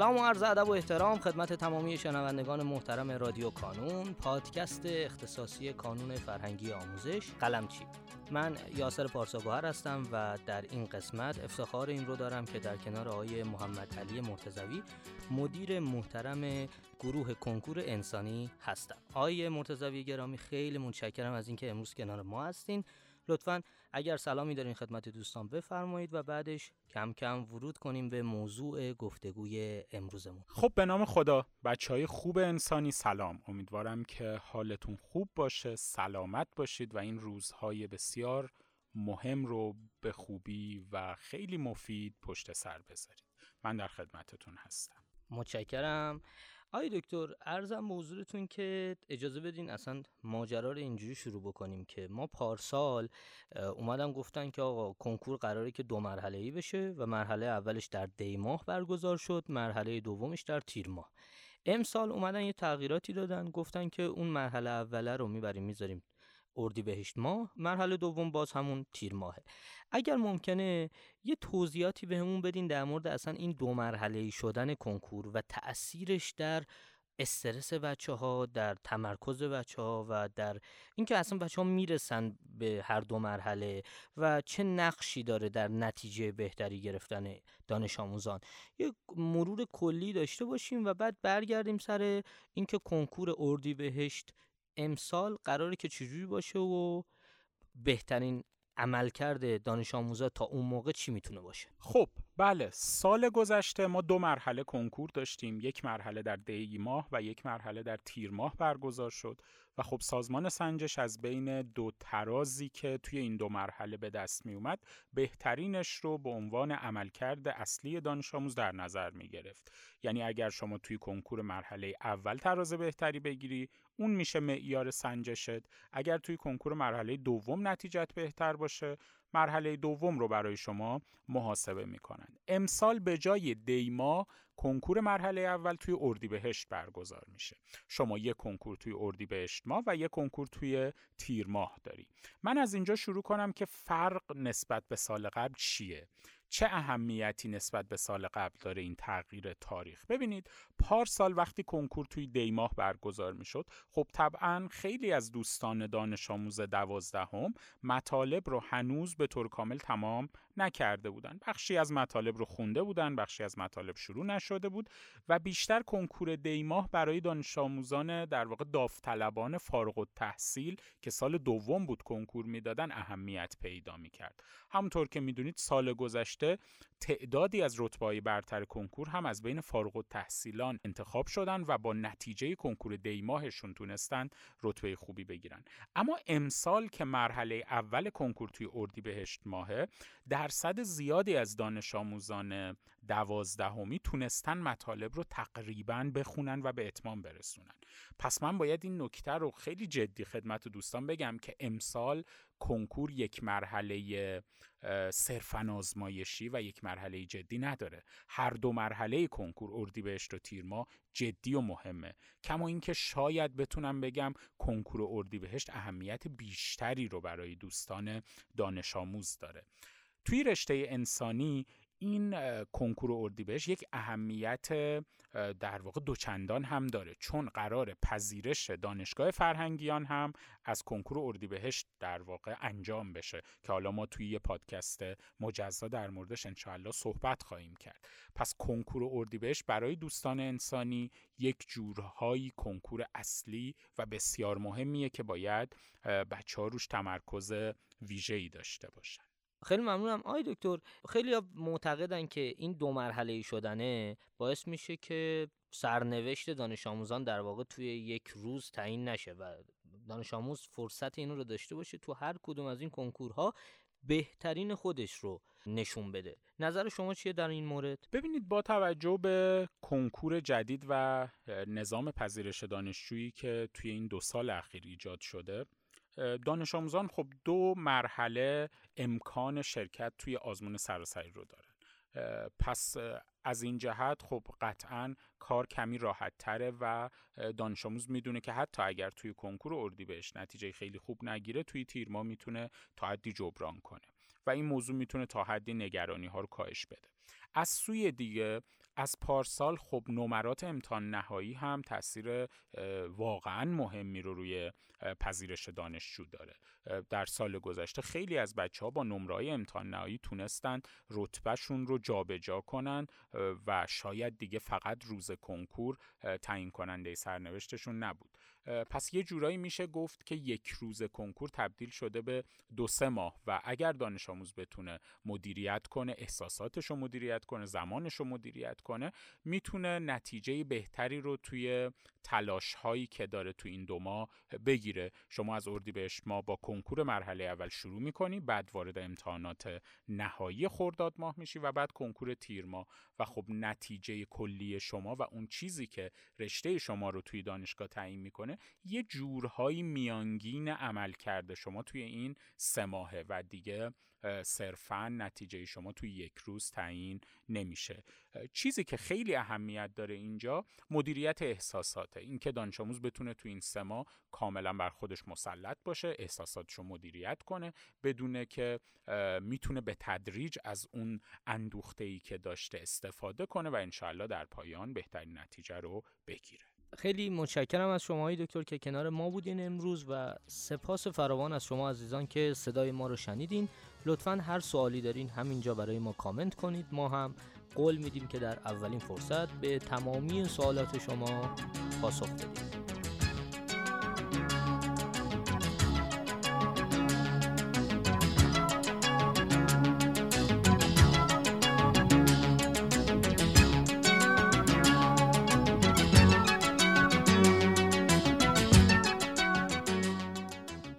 سلام و عرض ادب و احترام خدمت تمامی شنوندگان محترم رادیو کانون پادکست اختصاصی کانون فرهنگی آموزش قلمچی من یاسر پارساگوهر هستم و در این قسمت افتخار این رو دارم که در کنار آقای محمد علی مرتزوی مدیر محترم گروه کنکور انسانی هستم. آقای مرتزوی گرامی خیلی متشکرم از اینکه امروز کنار ما هستین. لطفا اگر سلامی دارین خدمت دوستان بفرمایید و بعدش کم کم ورود کنیم به موضوع گفتگوی امروزمون. خب به نام خدا بچه های خوب انسانی سلام. امیدوارم که حالتون خوب باشه سلامت باشید و این روزهای بسیار مهم رو به خوبی و خیلی مفید پشت سر بذارید. من در خدمتتون هستم. متشکرم. آی دکتر ارزم موضوعتون که اجازه بدین اصلا ماجرا رو اینجوری شروع بکنیم که ما پارسال اومدم گفتن که آقا کنکور قراره که دو مرحله ای بشه و مرحله اولش در دی ماه برگزار شد مرحله دومش در تیر ماه. امسال اومدن یه تغییراتی دادن گفتن که اون مرحله اوله رو می‌بریم می‌ذاریم بهشت ماه مرحله دوم باز همون تیر ماهه. اگر ممکنه یه توضیحاتی بهمون بدین در مورد اصلا این دو مرحله شدن کنکور و تاثیرش در استرس بچه ها در تمرکز بچه ها و در اینکه اصلا بچه ها می‌رسن به هر دو مرحله و چه نقشی داره در نتیجه بهتری گرفتن دانش آموزان. یه مرور کلی داشته باشیم و بعد برگردیم سر اینکه کنکور اردیبهشت امسال قراره که چجوری باشه و بهترین عملکرد دانش آموزا تا اون موقع چی می‌تونه باشه؟ خب بله سال گذشته ما دو مرحله کنکور داشتیم. یک مرحله در دی ماه و یک مرحله در تیر ماه برگزار شد و خب سازمان سنجش از بین دو ترازی که توی این دو مرحله به دست می اومد بهترینش رو به عنوان عملکرد اصلی دانش آموز در نظر می گرفت یعنی اگر شما توی کنکور مرحله اول تراز بهتری بگیری اون میشه معیار سنجشت. اگر توی کنکور مرحله دوم نتیجت بهتر باشه مرحله دوم رو برای شما محاسبه می‌کنن. امسال به جای دیما کنکور مرحله اول توی اردیبهشت برگزار میشه. شما یک کنکور توی اردیبهشت ماه و یک کنکور توی تیر ماه داری. من از اینجا شروع کنم که فرق نسبت به سال قبل چیه؟ چه اهمیتی نسبت به سال قبل داره این تغییر تاریخ؟ ببینید پارسال وقتی کنکور توی دیماه برگزار می‌شد خب طبعا خیلی از دوستان دانش آموز دوازدهم مطالب رو هنوز به طور کامل تمام نکرده بودن. بخشی از مطالب رو خونده بودن بخشی از مطالب شروع نشده بود و بیشتر کنکور دیماه برای دانش آموزان در واقع داوطلبان فارغ التحصیل که سال دوم بود کنکور می‌دادن اهمیت پیدا می‌کرد. همونطور که می‌دونید سال گذشته تعدادی از رتبه برتر کنکور هم از بین فارغ التحصیلان انتخاب شدن و با نتیجه کنکور دیماهشون تونستن رتبه خوبی بگیرن. اما امسال که مرحله اول کنکور توی اردیبهشت ماهه درصد زیادی از دانش آموزان دوازدهمی تونستن مطالب رو تقریبا بخونن و به اتمام برسونن. پس من باید این نکته رو خیلی جدی خدمت دوستان بگم که امسال کنکور یک مرحله صرفا آزمایشی و یک مرحله جدی نداره. هر دو مرحله کنکور اردیبهشت و تیرما جدی و مهمه. کما اینکه شاید بتونم بگم کنکور اردیبهشت اهمیت بیشتری رو برای دوستان دانش آموز داره. توی رشته انسانی این کنکور اردیبهشت یک اهمیت در واقع دوچندان هم داره. چون قرار پذیرش دانشگاه فرهنگیان هم از کنکور اردیبهشت در واقع انجام بشه. که حالا ما توی یه پادکست مجزا در موردش انشاءالله صحبت خواهیم کرد. پس کنکور اردیبهشت برای دوستان انسانی یک جورهایی کنکور اصلی و بسیار مهمیه که باید بچه ها روش تمرکز ویژه‌ای داشته باشن. خیلی ممنونم. آی دکتر خیلی معتقدن که این دو مرحله شدنه باعث میشه که سرنوشت دانش آموزان در واقع توی یک روز تعیین نشه و دانش آموز فرصت اینو رو داشته باشه تو هر کدوم از این کنکورها بهترین خودش رو نشون بده. نظر شما چیه در این مورد؟ ببینید با توجه به کنکور جدید و نظام پذیرش دانشجویی که توی این دو سال اخیر ایجاد شده دانش آموزان خب دو مرحله امکان شرکت توی آزمون سراسری رو دارن. پس از این جهت خب قطعا کار کمی راحت تره و دانش آموز می‌دونه که حتی اگر توی کنکور اردی بهش نتیجه خیلی خوب نگیره توی تیرما می‌تونه تا حدی جبران کنه. و این موضوع می‌تونه تا حدی نگرانی ها رو کاهش بده. از سوی دیگه از پارسال خب نمرات امتحان نهایی هم تاثیر واقعا مهمی رو روی پذیرش دانشجو داره. در سال گذشته خیلی از بچه ها با نمرای امتحان نهایی تونستن رتبهشون رو جابجا جا کنن و شاید دیگه فقط روز کنکور تعیین کننده سرنوشتشون نبود. پس یه جورایی میشه گفت که یک روز کنکور تبدیل شده به دو سه ماه و اگر دانش آموز بتونه مدیریت کنه احساساتش رو مدیریت کنه زمانش رو مدیریت کنه می‌تونه نتیجه بهتری رو توی تلاش هایی که داره تو این دو ماه بگیره. شما از اردیبهشت ما با کنکور مرحله اول شروع می‌کنی بعد وارد امتحانات نهایی خرداد ماه میشی و بعد کنکور تیر ماه. و خب نتیجه کلی شما و اون چیزی که رشته شما رو توی دانشگاه تعیین می‌کنه یه جورهایی میانگین عمل کرده. شما توی این سه ماهه و دیگه صرفا نتیجه شما توی یک روز تعیین نمیشه. چیزی که خیلی اهمیت داره اینجا مدیریت احساساته. اینکه دانش آموز بتونه تو این سه ماه کاملا بر خودش مسلط باشه احساساتش رو مدیریت کنه بدونه که می‌تونه به تدریج از اون اندوخته ای که داشته استفاده کنه و انشاءالله در پایان بهترین نتیجه رو بگیره. خیلی متشکرم از شما دکتر که کنار ما بودین امروز و سپاس فراوان از شما عزیزان که صدای ما رو شنیدین. لطفا هر سوالی دارین همینجا برای ما کامنت کنید. ما هم قول میدیم که در اولین فرصت به تمامی سوالات شما پاسخ بدیم.